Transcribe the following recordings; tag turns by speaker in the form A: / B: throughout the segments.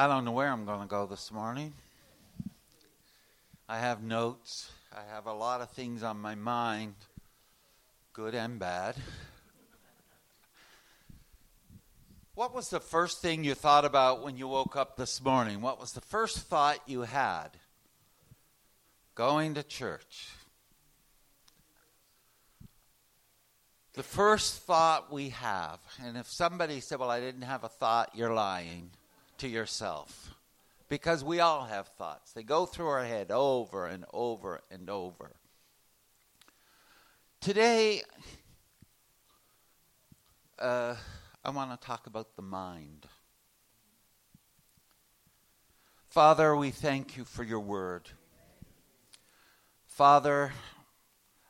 A: I don't know where I'm going to go this morning. I have notes. I have a lot of things on my mind, good and bad. What was the first thing you thought about when you woke up this morning? What was the first thought you had? Going to church. The first thought we have, and if somebody said, Well, I didn't have a thought, you're lying to yourself. Because we all have thoughts. They go through our head over and over and over. Today, uh, I want to talk about the mind. Father, we thank you for your word. Father,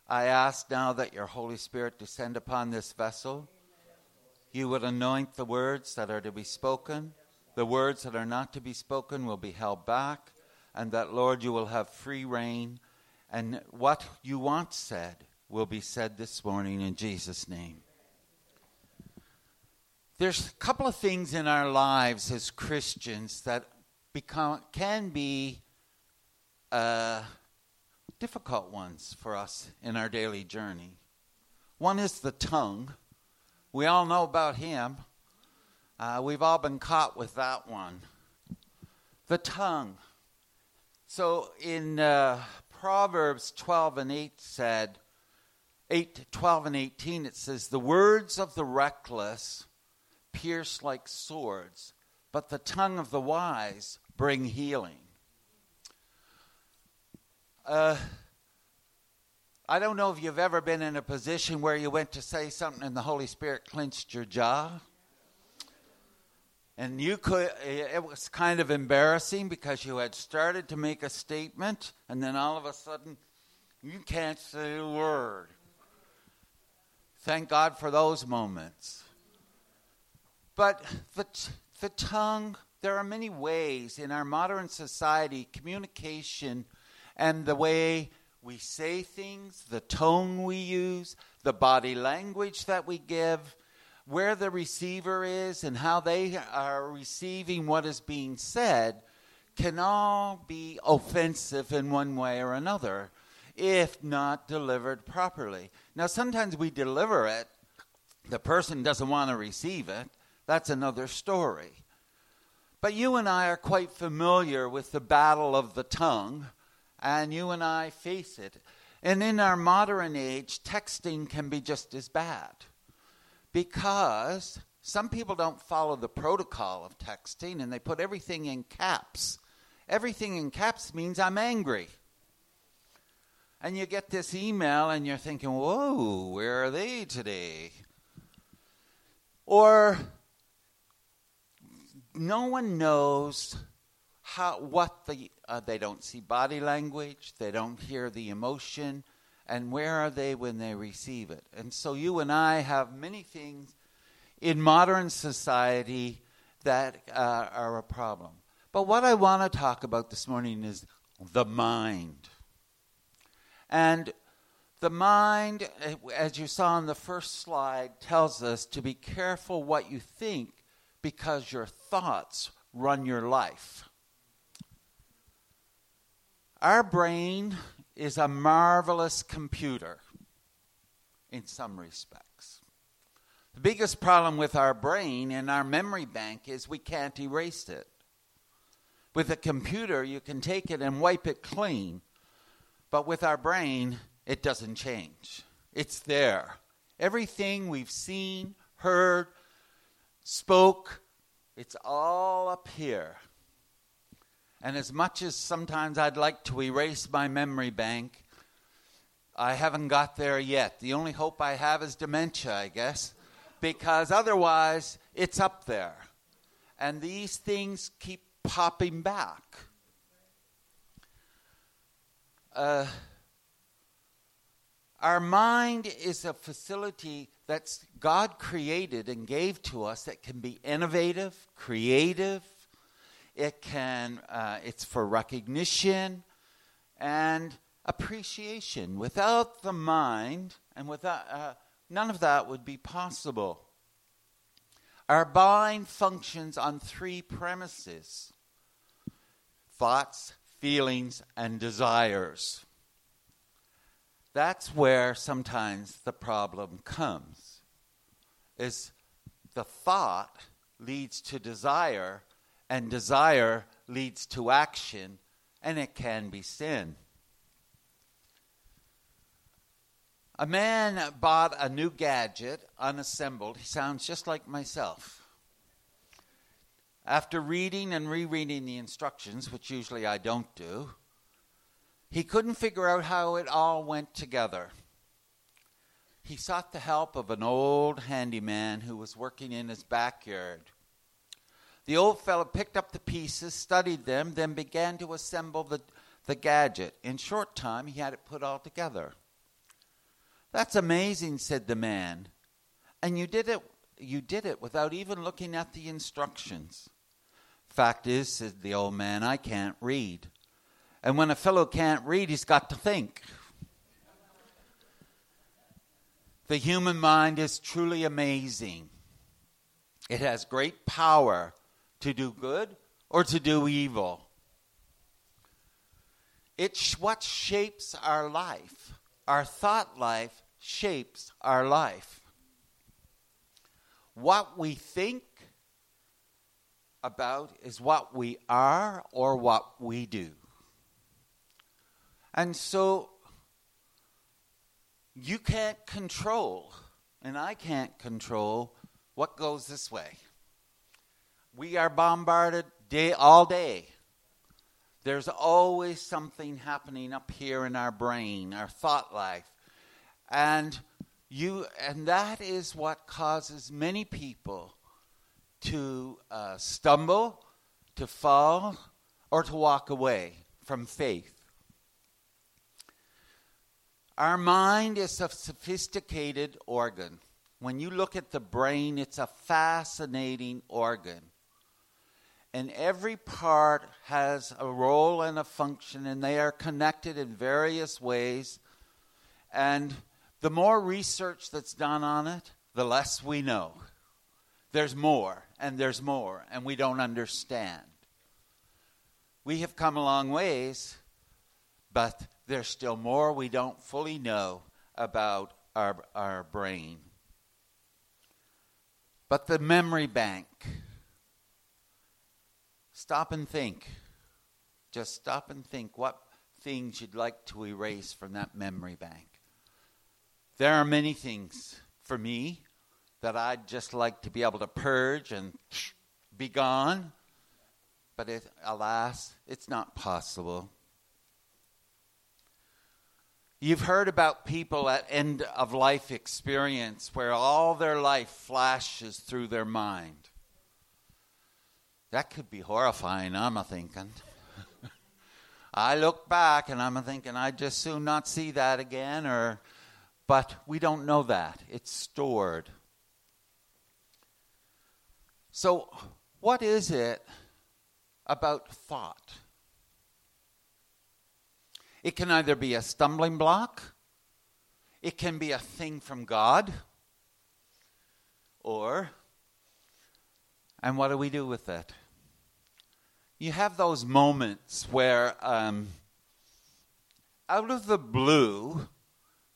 A: I ask now that your Holy Spirit descend upon this vessel. You would anoint the words that are to be spoken the words that are not to be spoken will be held back, and that, Lord, you will have free reign, and what you want said will be said this morning in Jesus' name. There's a couple of things in our lives as Christians that become can be uh, difficult ones for us in our daily journey. One is the tongue. We all know about him. Uh, we've all been caught with that one. The tongue. So in uh, Proverbs 12 and 8 said, 8, 12 and 18, it says, The words of the reckless pierce like swords, but the tongue of the wise bring healing. Uh, I don't know if you've ever been in a position where you went to say something and the Holy Spirit clenched your jaw and you could it was kind of embarrassing because you had started to make a statement and then all of a sudden you can't say a word. Thank god for those moments. But the, the tongue there are many ways in our modern society communication and the way we say things the tone we use the body language that we give where the receiver is and how they are receiving what is being said can all be offensive in one way or another if not delivered properly. Now, sometimes we deliver it, the person doesn't want to receive it. That's another story. But you and I are quite familiar with the battle of the tongue, and you and I face it. And in our modern age, texting can be just as bad because some people don't follow the protocol of texting and they put everything in caps. Everything in caps means I'm angry. And you get this email and you're thinking, whoa, where are they today? Or no one knows how what the uh, they don't see body language, they don't hear the emotion, and where are they when they receive it? And so you and I have many things in modern society that uh, are a problem. But what I want to talk about this morning is the mind. And the mind, as you saw on the first slide, tells us to be careful what you think because your thoughts run your life. Our brain is a marvelous computer in some respects. The biggest problem with our brain and our memory bank is we can't erase it. With a computer, you can take it and wipe it clean, but with our brain, it doesn't change. It's there. Everything we've seen, heard, spoke, it's all up here. And as much as sometimes I'd like to erase my memory bank, I haven't got there yet. The only hope I have is dementia, I guess, because otherwise it's up there. And these things keep popping back. Uh, our mind is a facility that God created and gave to us that can be innovative, creative, it can, uh, it's for recognition and appreciation. Without the mind, and without, uh, none of that would be possible. Our mind functions on three premises. thoughts, feelings, and desires. That's where sometimes the problem comes. Is the thought leads to desire, and desire leads to action, and it can be sin. A man bought a new gadget, unassembled. He sounds just like myself. After reading and rereading the instructions, which usually I don't do, he couldn't figure out how it all went together. He sought the help of an old handyman who was working in his backyard. The old fellow picked up the pieces, studied them, then began to assemble the, the gadget. In short time, he had it put all together. That's amazing, said the man. And you did it you did it without even looking at the instructions. Fact is, said the old man, I can't read. And when a fellow can't read, he's got to think. The human mind is truly amazing. It has great power to do good or to do evil. It's what shapes our life. Our thought life shapes our life. What we think about is what we are or what we do. And so you can't control, and I can't control what goes this way. We are bombarded day all day there's always something happening up here in our brain, our thought life. And you and that is what causes many people to uh, stumble, to fall, or to walk away from faith. Our mind is a sophisticated organ. When you look at the brain, it's a fascinating organ and every part has a role and a function, and they are connected in various ways. And the more research that's done on it, the less we know. There's more, and there's more, and we don't understand. We have come a long ways, but there's still more we don't fully know about our, our brain. But the memory bank, Stop and think. Just stop and think what things you'd like to erase from that memory bank. There are many things for me that I'd just like to be able to purge and be gone. But it, alas, it's not possible. You've heard about people at end of life experience where all their life flashes through their mind. That could be horrifying, I'm a thinking. I look back and I'm a thinking I'd just soon not see that again or but we don't know that. It's stored. So what is it about thought? It can either be a stumbling block, it can be a thing from God, or and what do we do with it? You have those moments where, um, out of the blue,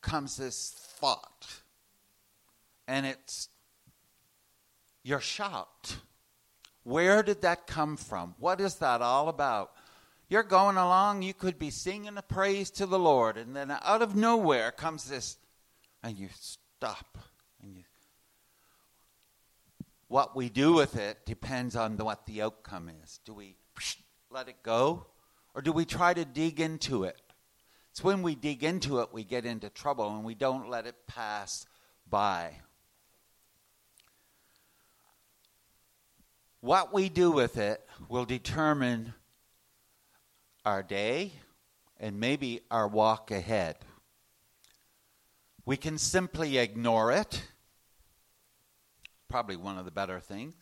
A: comes this thought, and it's you're shocked. Where did that come from? What is that all about? You're going along, you could be singing a praise to the Lord, and then out of nowhere comes this, and you stop and you what we do with it depends on the, what the outcome is. Do we let it go, or do we try to dig into it? It's when we dig into it we get into trouble and we don't let it pass by. What we do with it will determine our day and maybe our walk ahead. We can simply ignore it probably one of the better things.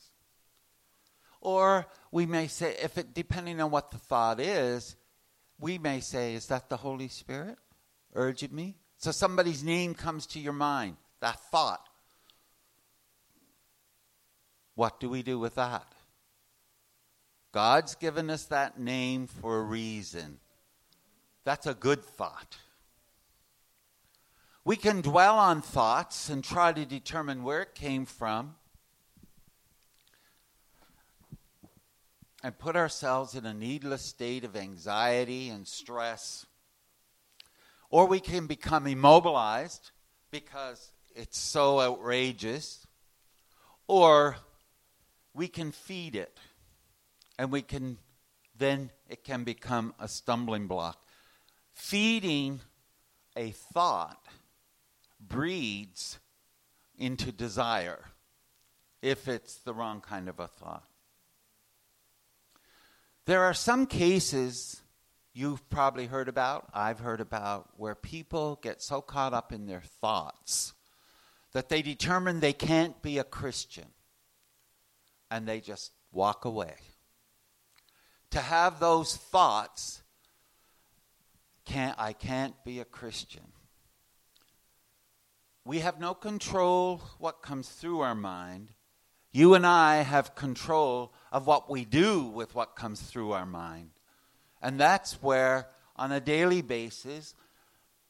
A: Or we may say, if it depending on what the thought is, we may say, is that the Holy Spirit urging me? So somebody's name comes to your mind, that thought. What do we do with that? God's given us that name for a reason. That's a good thought. We can dwell on thoughts and try to determine where it came from and put ourselves in a needless state of anxiety and stress. Or we can become immobilized because it's so outrageous. Or we can feed it and we can then it can become a stumbling block. Feeding a thought breeds into desire if it's the wrong kind of a thought. There are some cases you've probably heard about, I've heard about, where people get so caught up in their thoughts that they determine they can't be a Christian and they just walk away. To have those thoughts, can't, I can't be a Christian. We have no control what comes through our mind. You and I have control of what we do with what comes through our mind. And that's where, on a daily basis,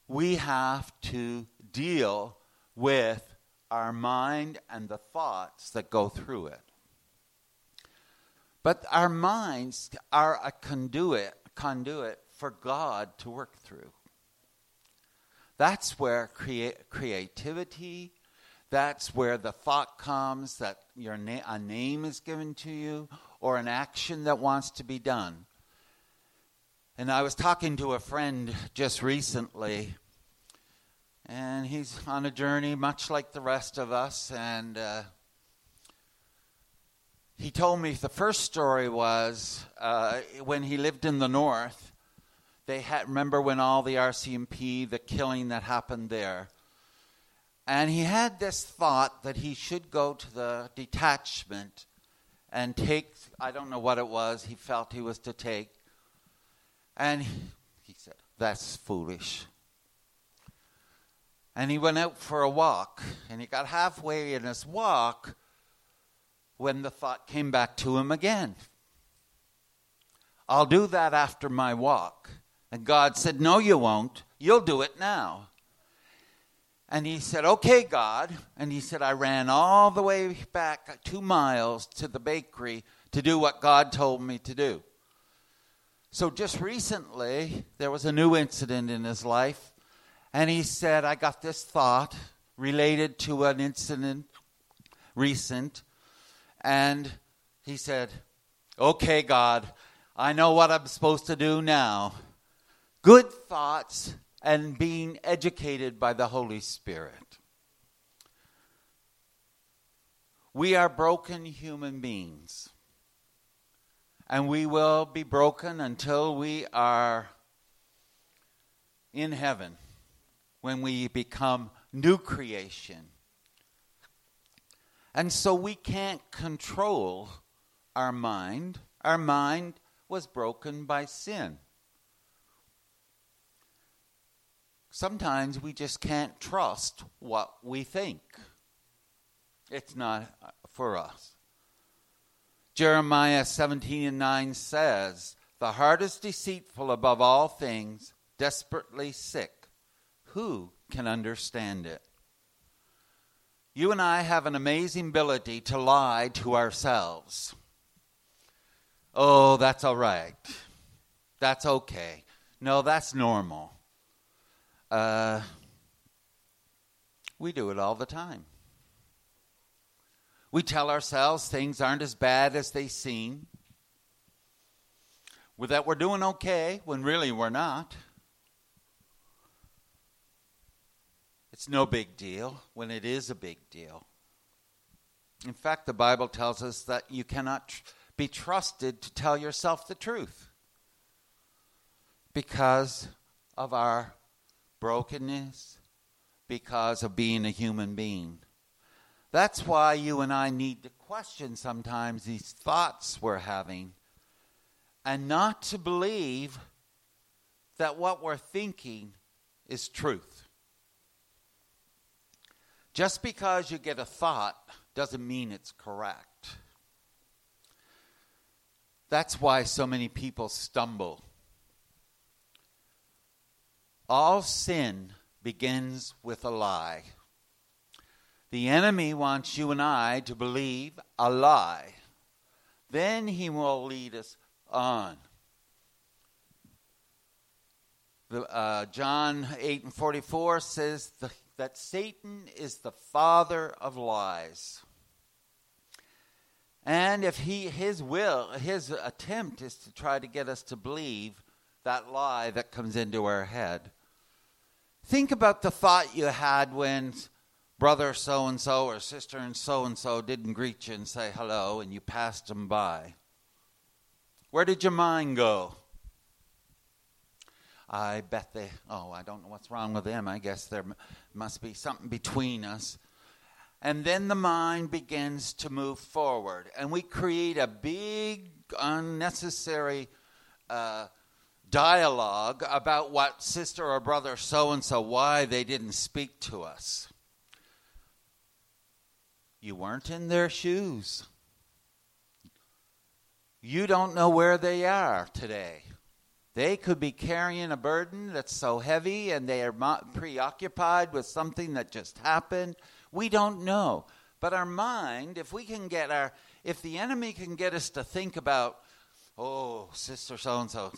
A: we have to deal with our mind and the thoughts that go through it. But our minds are a conduit, conduit for God to work through. That's where crea- creativity, that's where the thought comes that your na- a name is given to you or an action that wants to be done. And I was talking to a friend just recently, and he's on a journey much like the rest of us. And uh, he told me the first story was uh, when he lived in the north. They had remember when all the RCMP, the killing that happened there and he had this thought that he should go to the detachment and take, I don't know what it was, he felt he was to take. And he said, That's foolish. And he went out for a walk, and he got halfway in his walk when the thought came back to him again. I'll do that after my walk. And God said, No, you won't. You'll do it now. And he said, Okay, God. And he said, I ran all the way back two miles to the bakery to do what God told me to do. So just recently, there was a new incident in his life. And he said, I got this thought related to an incident recent. And he said, Okay, God, I know what I'm supposed to do now. Good thoughts and being educated by the Holy Spirit. We are broken human beings. And we will be broken until we are in heaven, when we become new creation. And so we can't control our mind. Our mind was broken by sin. Sometimes we just can't trust what we think. It's not uh, for us. Jeremiah 17 and 9 says, The heart is deceitful above all things, desperately sick. Who can understand it? You and I have an amazing ability to lie to ourselves. Oh, that's all right. That's okay. No, that's normal. Uh, we do it all the time. We tell ourselves things aren't as bad as they seem, that we're doing okay when really we're not. It's no big deal when it is a big deal. In fact, the Bible tells us that you cannot tr- be trusted to tell yourself the truth because of our brokenness because of being a human being. That's why you and I need to question sometimes these thoughts we're having and not to believe that what we're thinking is truth. Just because you get a thought doesn't mean it's correct. That's why so many people stumble. All sin begins with a lie. The enemy wants you and I to believe a lie. Then he will lead us on. The, uh, John 8 and 44 says the, that Satan is the father of lies. And if he his will, his attempt is to try to get us to believe that lie that comes into our head. Think about the thought you had when brother so and so or sister and so and so didn't greet you and say hello and you passed them by. Where did your mind go? I bet they, oh, I don't know what's wrong with them. I guess there must be something between us. And then the mind begins to move forward, and we create a big, unnecessary uh, dialogue about what sister or brother so and so, why they didn't speak to us. You weren't in their shoes. You don't know where they are today. They could be carrying a burden that's so heavy and they are preoccupied with something that just happened we don't know. But our mind, if we can get our, if the enemy can get us to think about, oh, sister so and so,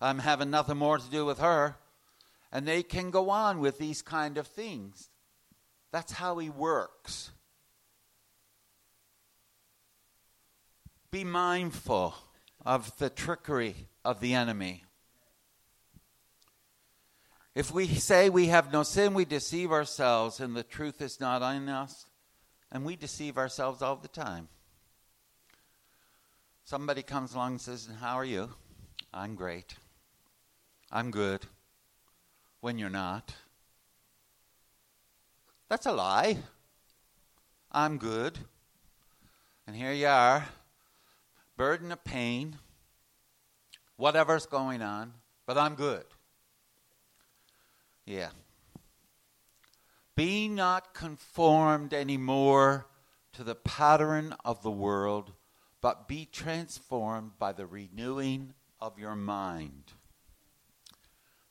A: I'm having nothing more to do with her, and they can go on with these kind of things. That's how he works. Be mindful of the trickery of the enemy. If we say we have no sin, we deceive ourselves, and the truth is not in us, and we deceive ourselves all the time. Somebody comes along and says, How are you? I'm great. I'm good. When you're not. That's a lie. I'm good. And here you are, burden of pain, whatever's going on, but I'm good. Yeah. Be not conformed anymore to the pattern of the world, but be transformed by the renewing of your mind.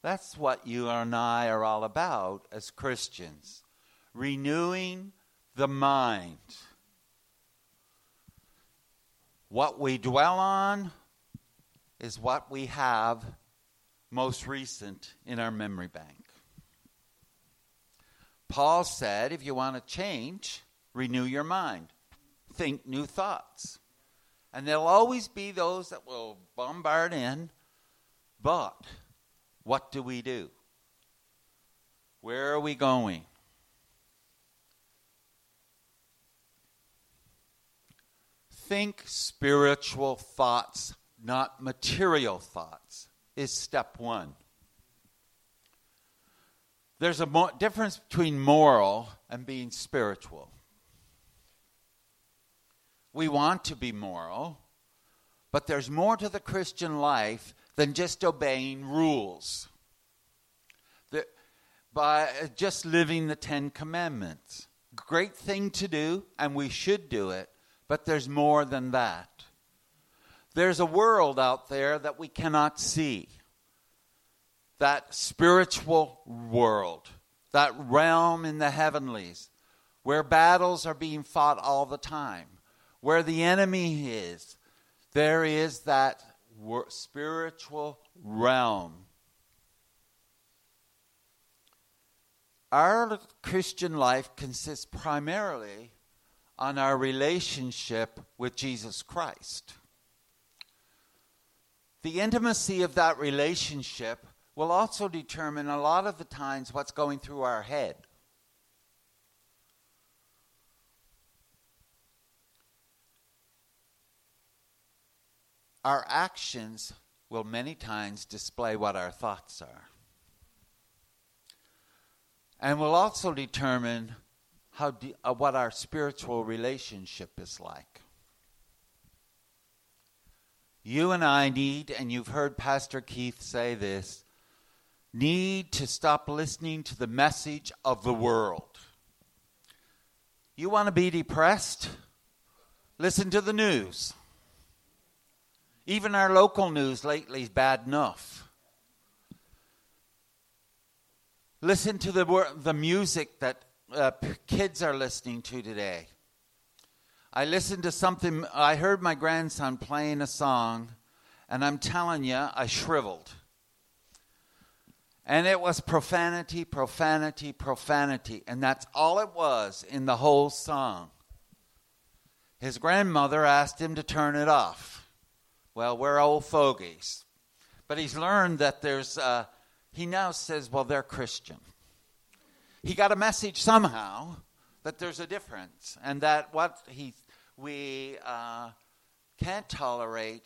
A: That's what you and I are all about as Christians renewing the mind. What we dwell on is what we have most recent in our memory bank. Paul said, if you want to change, renew your mind, think new thoughts. And there'll always be those that will bombard in, but what do we do? Where are we going? Think spiritual thoughts, not material thoughts, is step one. There's a mo- difference between moral and being spiritual. We want to be moral, but there's more to the Christian life than just obeying rules. The, by just living the Ten Commandments. Great thing to do, and we should do it, but there's more than that. There's a world out there that we cannot see that spiritual world, that realm in the heavenlies, where battles are being fought all the time, where the enemy is, there is that spiritual realm. Our Christian life consists primarily on our relationship with Jesus Christ. The intimacy of that relationship will also determine a lot of the times what's going through our head. Our actions will many times display what our thoughts are. And will also determine how de- uh, what our spiritual relationship is like. You and I need, and you've heard Pastor Keith say this, need to stop listening to the message of the world. You want to be depressed? Listen to the news. Even our local news lately is bad enough. Listen to the, the music that uh, kids are listening to today. I listened to something, I heard my grandson playing a song, and I'm telling you, I shriveled. And it was profanity, profanity, profanity. And that's all it was in the whole song. His grandmother asked him to turn it off. Well, we're old fogies. But he's learned that there's, uh, he now says, well, they're Christian. He got a message somehow that there's a difference and that what he, we uh, can't tolerate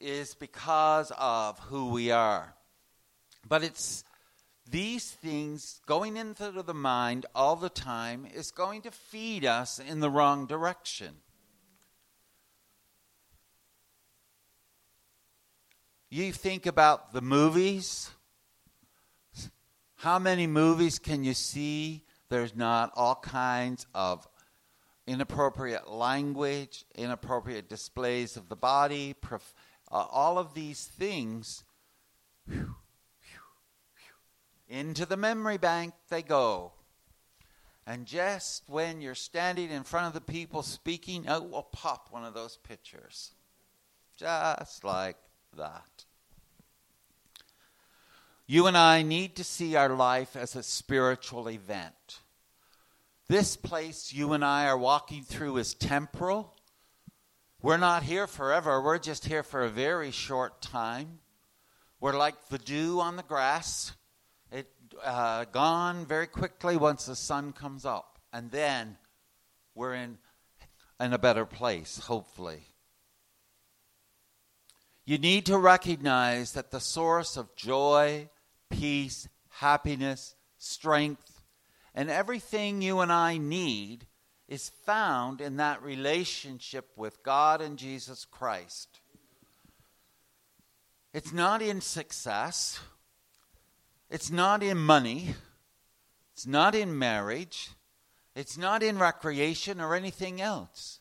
A: is because of who we are. But it's these things going into the mind all the time is going to feed us in the wrong direction. You think about the movies. How many movies can you see? There's not all kinds of inappropriate language, inappropriate displays of the body, prof- uh, all of these things. Into the memory bank they go. And just when you're standing in front of the people speaking, out will pop one of those pictures. Just like that. You and I need to see our life as a spiritual event. This place you and I are walking through is temporal. We're not here forever, we're just here for a very short time. We're like the dew on the grass it uh, gone very quickly once the sun comes up. And then we're in, in a better place, hopefully. You need to recognize that the source of joy, peace, happiness, strength, and everything you and I need is found in that relationship with God and Jesus Christ. It's not in success. It's not in money. It's not in marriage. It's not in recreation or anything else.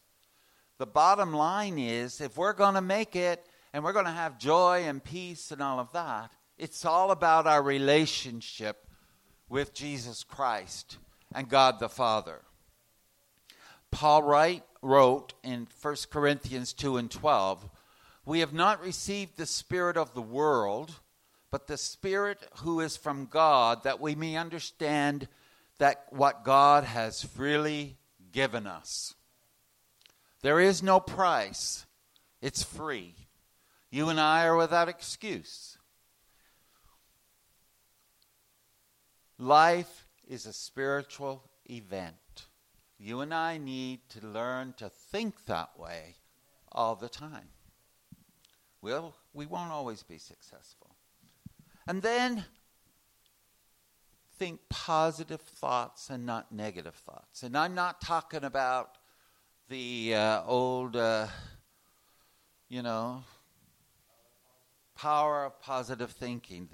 A: The bottom line is if we're going to make it and we're going to have joy and peace and all of that, it's all about our relationship with Jesus Christ and God the Father. Paul Wright wrote in 1 Corinthians 2 and 12, We have not received the Spirit of the world but the Spirit who is from God, that we may understand that what God has freely given us. There is no price, it's free. You and I are without excuse. Life is a spiritual event. You and I need to learn to think that way all the time. We'll, we won't always be successful. And then think positive thoughts and not negative thoughts. And I'm not talking about the uh, old, uh, you know, power of positive thinking.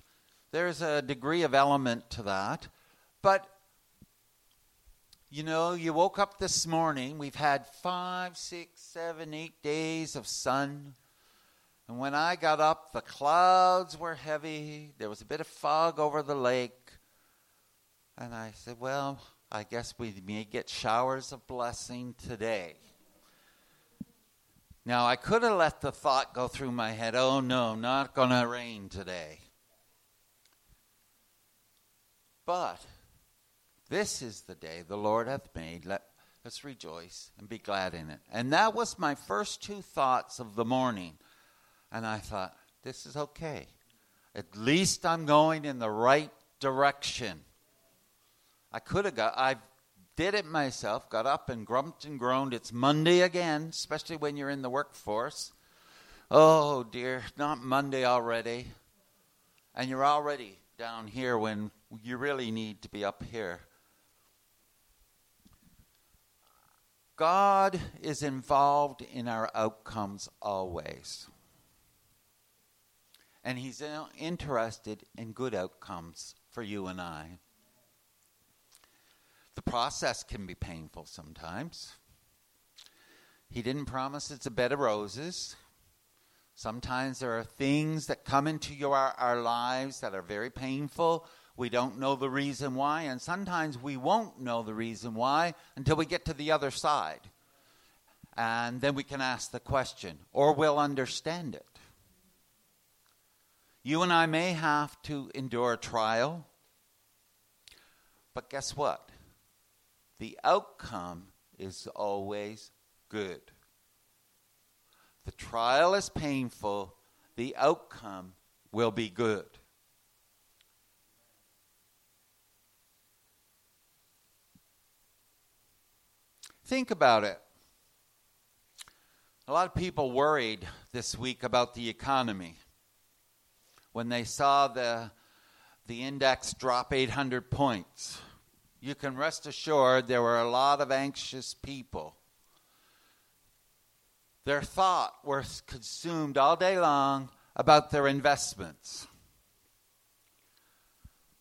A: There's a degree of element to that. But, you know, you woke up this morning, we've had five, six, seven, eight days of sun and when I got up, the clouds were heavy. There was a bit of fog over the lake. And I said, Well, I guess we may get showers of blessing today. Now, I could have let the thought go through my head, Oh, no, not going to rain today. But this is the day the Lord hath made. Let us rejoice and be glad in it. And that was my first two thoughts of the morning. And I thought, this is okay. At least I'm going in the right direction. I could have got, I did it myself, got up and grumped and groaned. It's Monday again, especially when you're in the workforce. Oh dear, not Monday already. And you're already down here when you really need to be up here. God is involved in our outcomes always and He's interested in good outcomes for you and I. The process can be painful sometimes. He didn't promise it's a bed of roses. Sometimes there are things that come into your, our lives that are very painful. We don't know the reason why, and sometimes we won't know the reason why until we get to the other side. And then we can ask the question, or we'll understand it. You and I may have to endure a trial, but guess what? The outcome is always good. The trial is painful, the outcome will be good. Think about it. A lot of people worried this week about the economy when they saw the, the index drop 800 points. You can rest assured there were a lot of anxious people. Their thought was consumed all day long about their investments.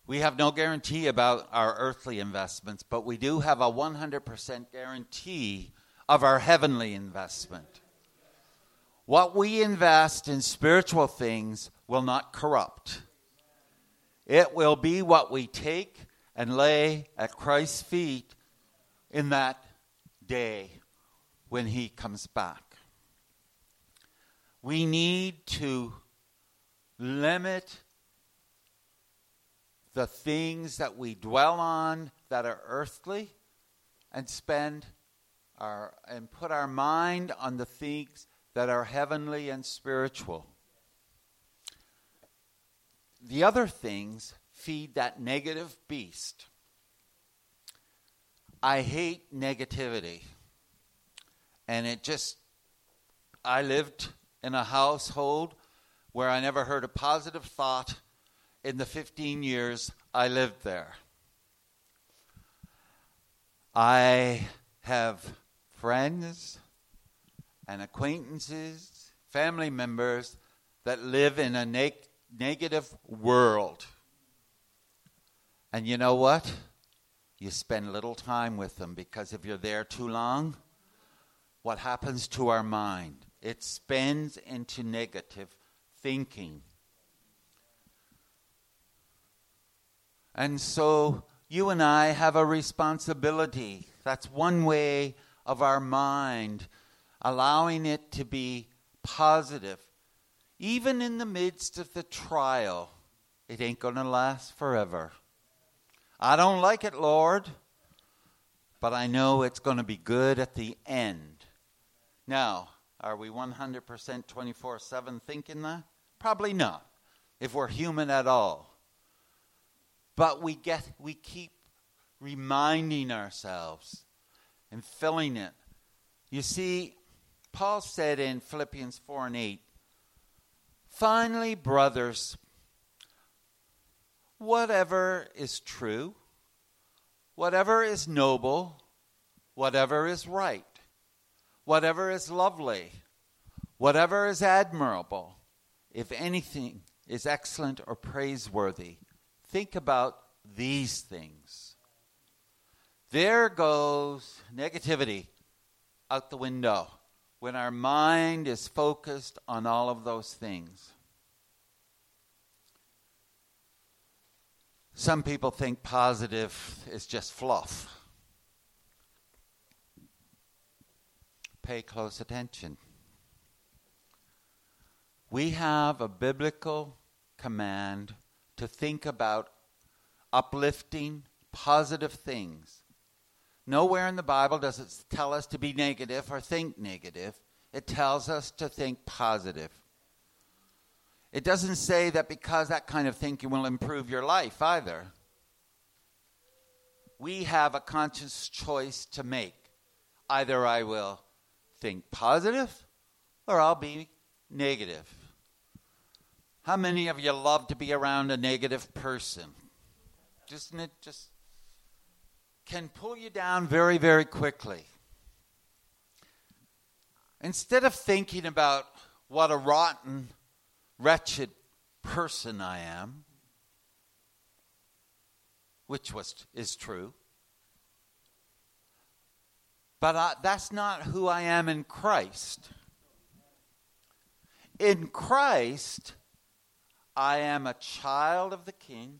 A: We have no guarantee about our earthly investments, but we do have a 100% guarantee of our heavenly investment. What we invest in spiritual things will not corrupt. It will be what we take and lay at Christ's feet in that day when he comes back. We need to limit the things that we dwell on that are earthly and spend our and put our mind on the things that are heavenly and spiritual. The other things feed that negative beast. I hate negativity. And it just, I lived in a household where I never heard a positive thought in the 15 years I lived there. I have friends and acquaintances, family members that live in a neg- negative world. And you know what? You spend little time with them because if you're there too long, what happens to our mind? It spins into negative thinking. And so you and I have a responsibility. That's one way of our mind allowing it to be positive. Even in the midst of the trial, it ain't going to last forever. I don't like it, Lord, but I know it's going to be good at the end. Now, are we 100% 24 7 thinking that? Probably not, if we're human at all. But we, get, we keep reminding ourselves and filling it. You see, Paul said in Philippians 4 and 8, Finally, brothers, whatever is true, whatever is noble, whatever is right, whatever is lovely, whatever is admirable, if anything is excellent or praiseworthy, think about these things. There goes negativity out the window when our mind is focused on all of those things. Some people think positive is just fluff. Pay close attention. We have a biblical command to think about uplifting, positive things Nowhere in the Bible does it tell us to be negative or think negative. It tells us to think positive. It doesn't say that because that kind of thinking will improve your life either. We have a conscious choice to make. Either I will think positive or I'll be negative. How many of you love to be around a negative person? Doesn't it just can pull you down very, very quickly. Instead of thinking about what a rotten, wretched person I am, which was, is true, but I, that's not who I am in Christ. In Christ, I am a child of the King.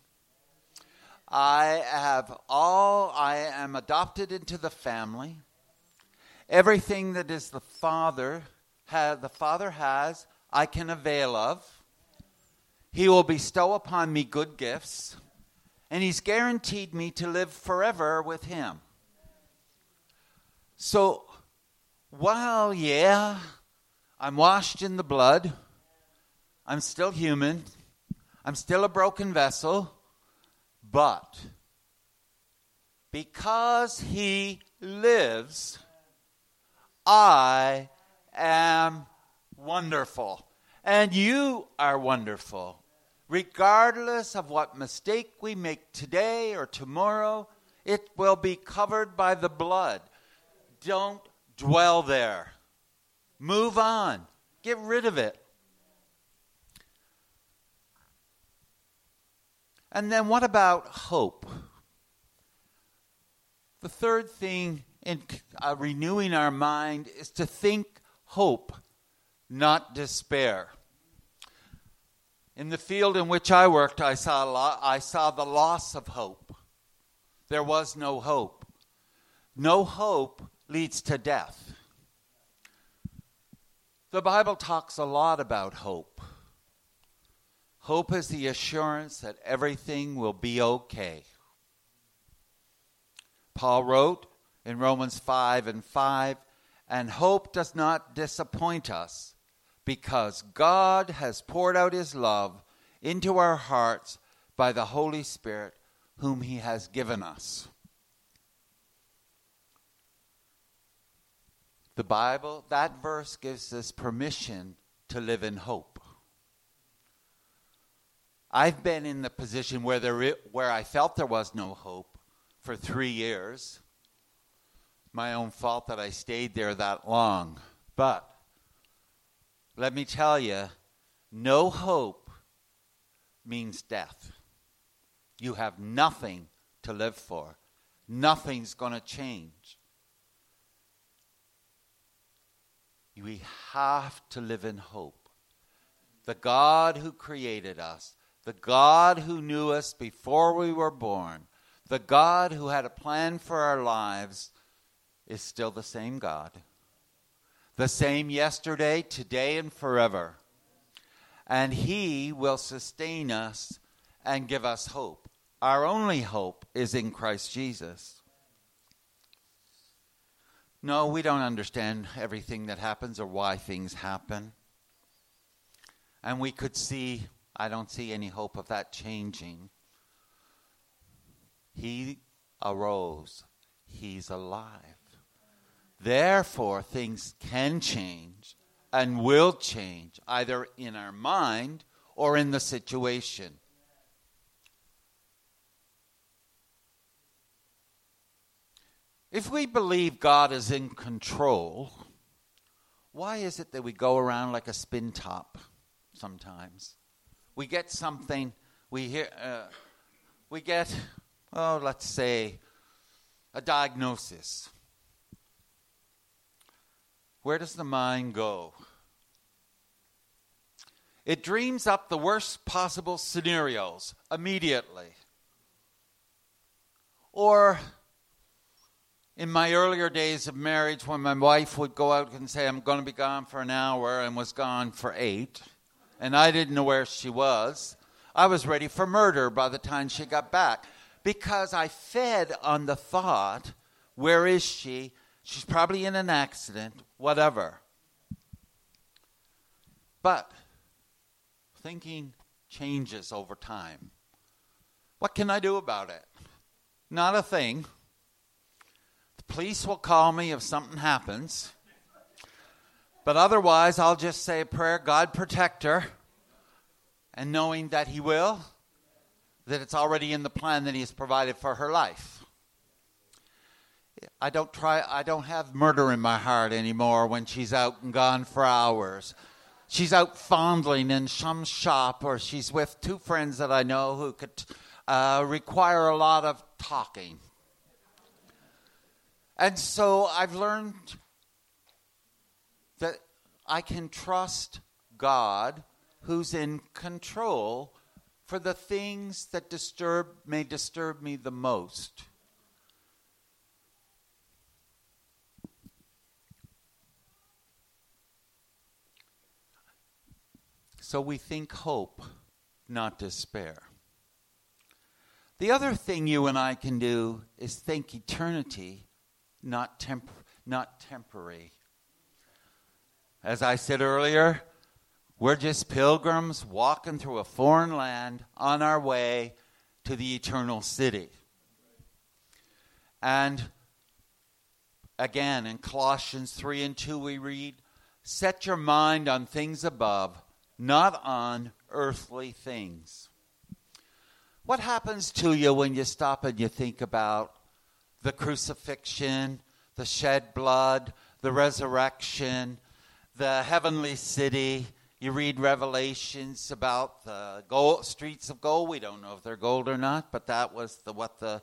A: I have all, I am adopted into the family. Everything that is the Father, the Father has, I can avail of. He will bestow upon me good gifts, and He's guaranteed me to live forever with Him. So, while, yeah, I'm washed in the blood, I'm still human, I'm still a broken vessel, but because He lives, I am wonderful. And you are wonderful. Regardless of what mistake we make today or tomorrow, it will be covered by the blood. Don't dwell there. Move on. Get rid of it. And then what about hope? The third thing in uh, renewing our mind is to think hope, not despair. In the field in which I worked, I saw, lo- I saw the loss of hope. There was no hope. No hope leads to death. The Bible talks a lot about hope. Hope is the assurance that everything will be okay. Paul wrote in Romans 5 and 5 and hope does not disappoint us because God has poured out his love into our hearts by the Holy Spirit whom he has given us. The Bible, that verse gives us permission to live in hope. I've been in the position where, there, where I felt there was no hope for three years. My own fault that I stayed there that long. But let me tell you, no hope means death. You have nothing to live for, nothing's going to change. We have to live in hope. The God who created us, the God who knew us before we were born, the God who had a plan for our lives is still the same God. The same yesterday, today, and forever. And He will sustain us and give us hope. Our only hope is in Christ Jesus. No, we don't understand everything that happens or why things happen. And we could see, I don't see any hope of that changing. He arose, He's alive. Therefore, things can change and will change, either in our mind or in the situation. If we believe God is in control, why is it that we go around like a spin top sometimes? We get something, we hear, uh, we get, oh, let's say, a diagnosis. Where does the mind go? It dreams up the worst possible scenarios immediately. Or in my earlier days of marriage, when my wife would go out and say, I'm going to be gone for an hour, and was gone for eight, and I didn't know where she was, I was ready for murder by the time she got back because I fed on the thought, Where is she? She's probably in an accident, whatever. But thinking changes over time. What can I do about it? Not a thing The police will call me if something happens. But otherwise, I'll just say a prayer God protect her, and knowing that He will, that it's already in the plan that He has provided for her life. I don't try, I don't have murder in my heart anymore when she's out and gone for hours. She's out fondling in some shop, or she's with two friends that I know who could uh, require a lot of talking. And so I've learned that I can trust God who's in control for the things that disturb may disturb me the most. So we think hope, not despair. The other thing you and I can do is think eternity, not, temp- not temporary. As I said earlier, we're just pilgrims walking through a foreign land on our way to the eternal city. And again, in Colossians 3 and 2, we read, Set your mind on things above, not on earthly things. What happens to you when you stop and you think about the crucifixion, the shed blood, the resurrection, the heavenly city? You read Revelations about the gold, streets of gold. We don't know if they're gold or not, but that was the, what the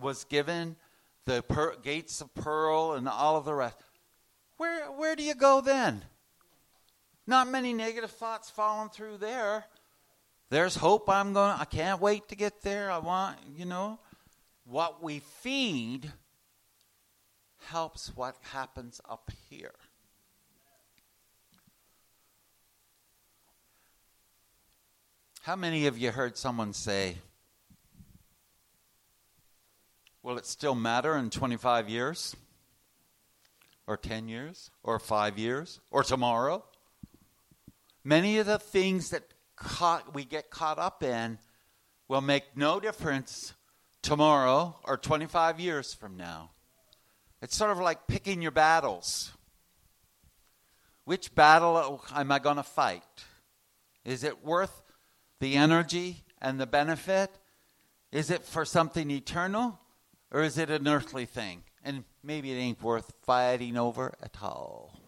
A: was given. The per, gates of pearl and all of the rest. Where where do you go then? Not many negative thoughts falling through there. There's hope. I'm going. I can't wait to get there. I want, you know, what we feed helps what happens up here. How many of you heard someone say, Will it still matter in 25 years? Or 10 years? Or 5 years? Or tomorrow? Many of the things that caught, we get caught up in will make no difference tomorrow or 25 years from now. It's sort of like picking your battles. Which battle am I going to fight? Is it worth the energy and the benefit? Is it for something eternal or is it an earthly thing? And maybe it ain't worth fighting over at all.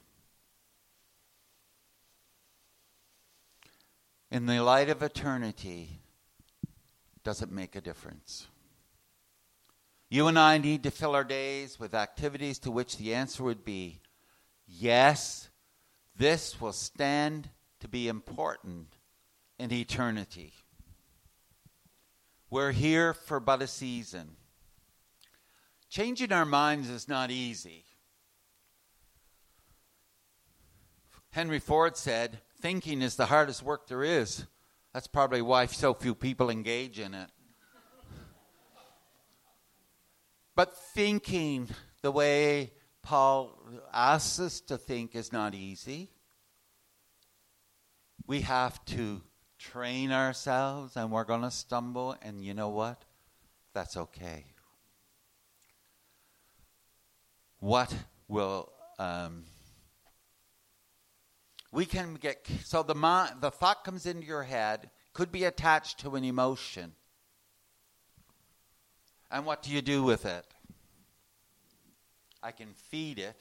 A: In the light of eternity, does it make a difference? You and I need to fill our days with activities to which the answer would be yes, this will stand to be important in eternity. We're here for but a season. Changing our minds is not easy. Henry Ford said, thinking is the hardest work there is. That's probably why so few people engage in it. But thinking the way Paul asks us to think is not easy. We have to train ourselves and we're going to stumble, and you know what? That's okay. What will. Um, we can get so the mind, the thought comes into your head could be attached to an emotion. And what do you do with it? I can feed it.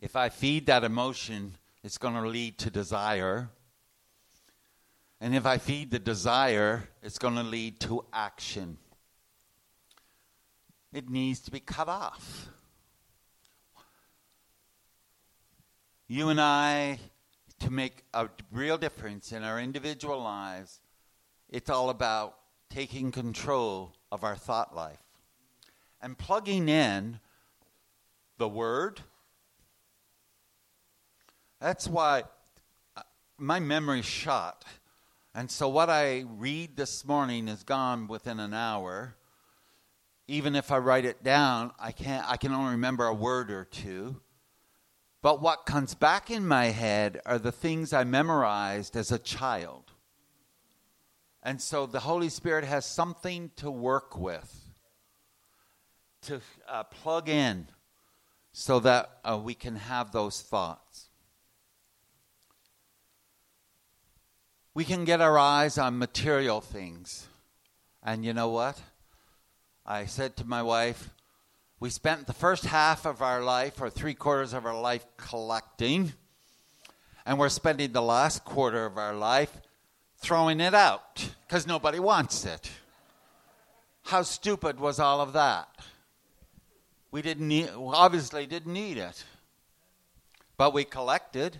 A: If I feed that emotion, it's going to lead to desire. And if I feed the desire, it's going to lead to action. It needs to be cut off. You and I, to make a real difference in our individual lives, it's all about taking control of our thought life and plugging in the Word. That's why uh, my memory's shot. And so what I read this morning is gone within an hour. Even if I write it down, I can't I can only remember a word or two. But what comes back in my head are the things I memorized as a child. And so the Holy Spirit has something to work with, to uh, plug in, so that uh, we can have those thoughts. We can get our eyes on material things. And you know what? I said to my wife, we spent the first half of our life, or three quarters of our life, collecting. And we're spending the last quarter of our life throwing it out because nobody wants it. How stupid was all of that? We didn't need, obviously didn't need it, but we collected.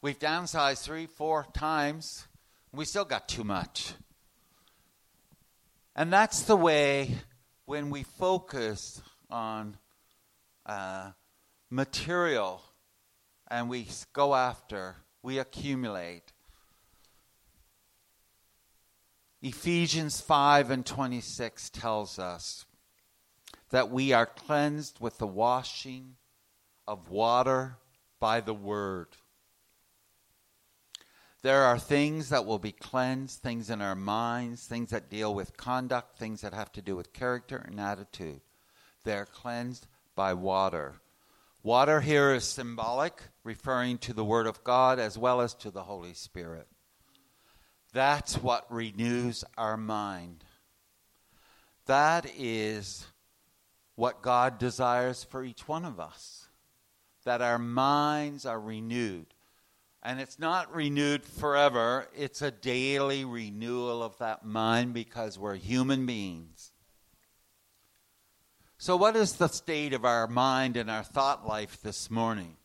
A: We've downsized three, four times. We still got too much. And that's the way when we focus on uh, material and we go after, we accumulate. Ephesians 5 and 26 tells us that we are cleansed with the washing of water by the word. There are things that will be cleansed, things in our minds, things that deal with conduct, things that have to do with character and attitude. They're cleansed by water. Water here is symbolic, referring to the Word of God as well as to the Holy Spirit. That's what renews our mind. That is what God desires for each one of us. That our minds are renewed. And it's not renewed forever, it's a daily renewal of that mind because we're human beings. So, what is the state of our mind and our thought life this morning?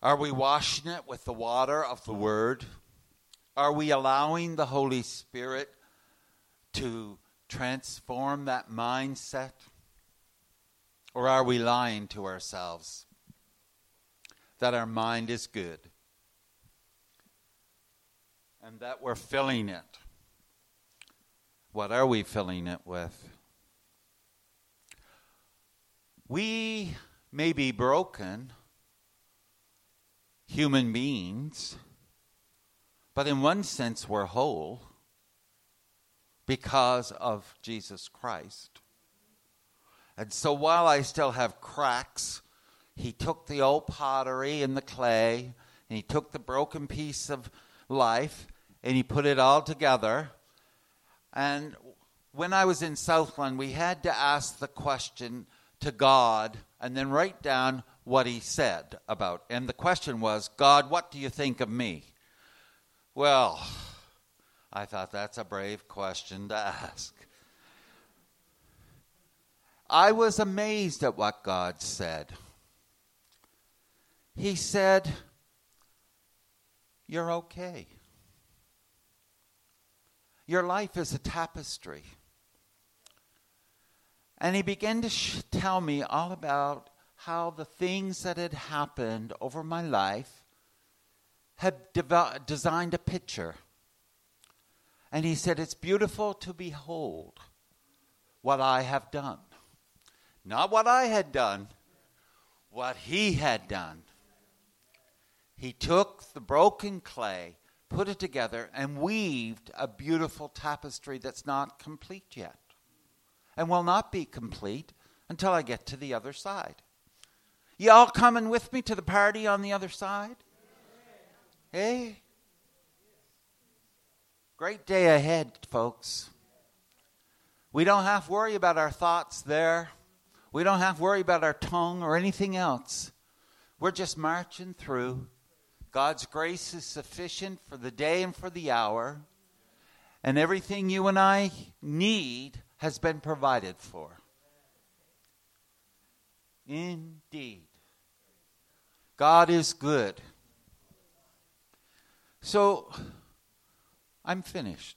A: Are we washing it with the water of the Word? Are we allowing the Holy Spirit to transform that mindset? Or are we lying to ourselves that our mind is good and that we're filling it? What are we filling it with? We may be broken human beings, but in one sense, we're whole because of Jesus Christ. And so while I still have cracks, he took the old pottery and the clay, and he took the broken piece of life, and he put it all together and when I was in Southland, we had to ask the question to God and then write down what he said about. And the question was, God, what do you think of me? Well, I thought that's a brave question to ask. I was amazed at what God said. He said, You're okay. Your life is a tapestry. And he began to sh- tell me all about how the things that had happened over my life had designed a picture. And he said, It's beautiful to behold what I have done. Not what I had done, what he had done. He took the broken clay put it together, and weaved a beautiful tapestry that's not complete yet and will not be complete until I get to the other side. Y'all coming with me to the party on the other side? Hey? Great day ahead, folks. We don't have to worry about our thoughts there. We don't have to worry about our tongue or anything else. We're just marching through God's grace is sufficient for the day and for the hour, and everything you and I need has been provided for. Indeed. God is good. So, I'm finished.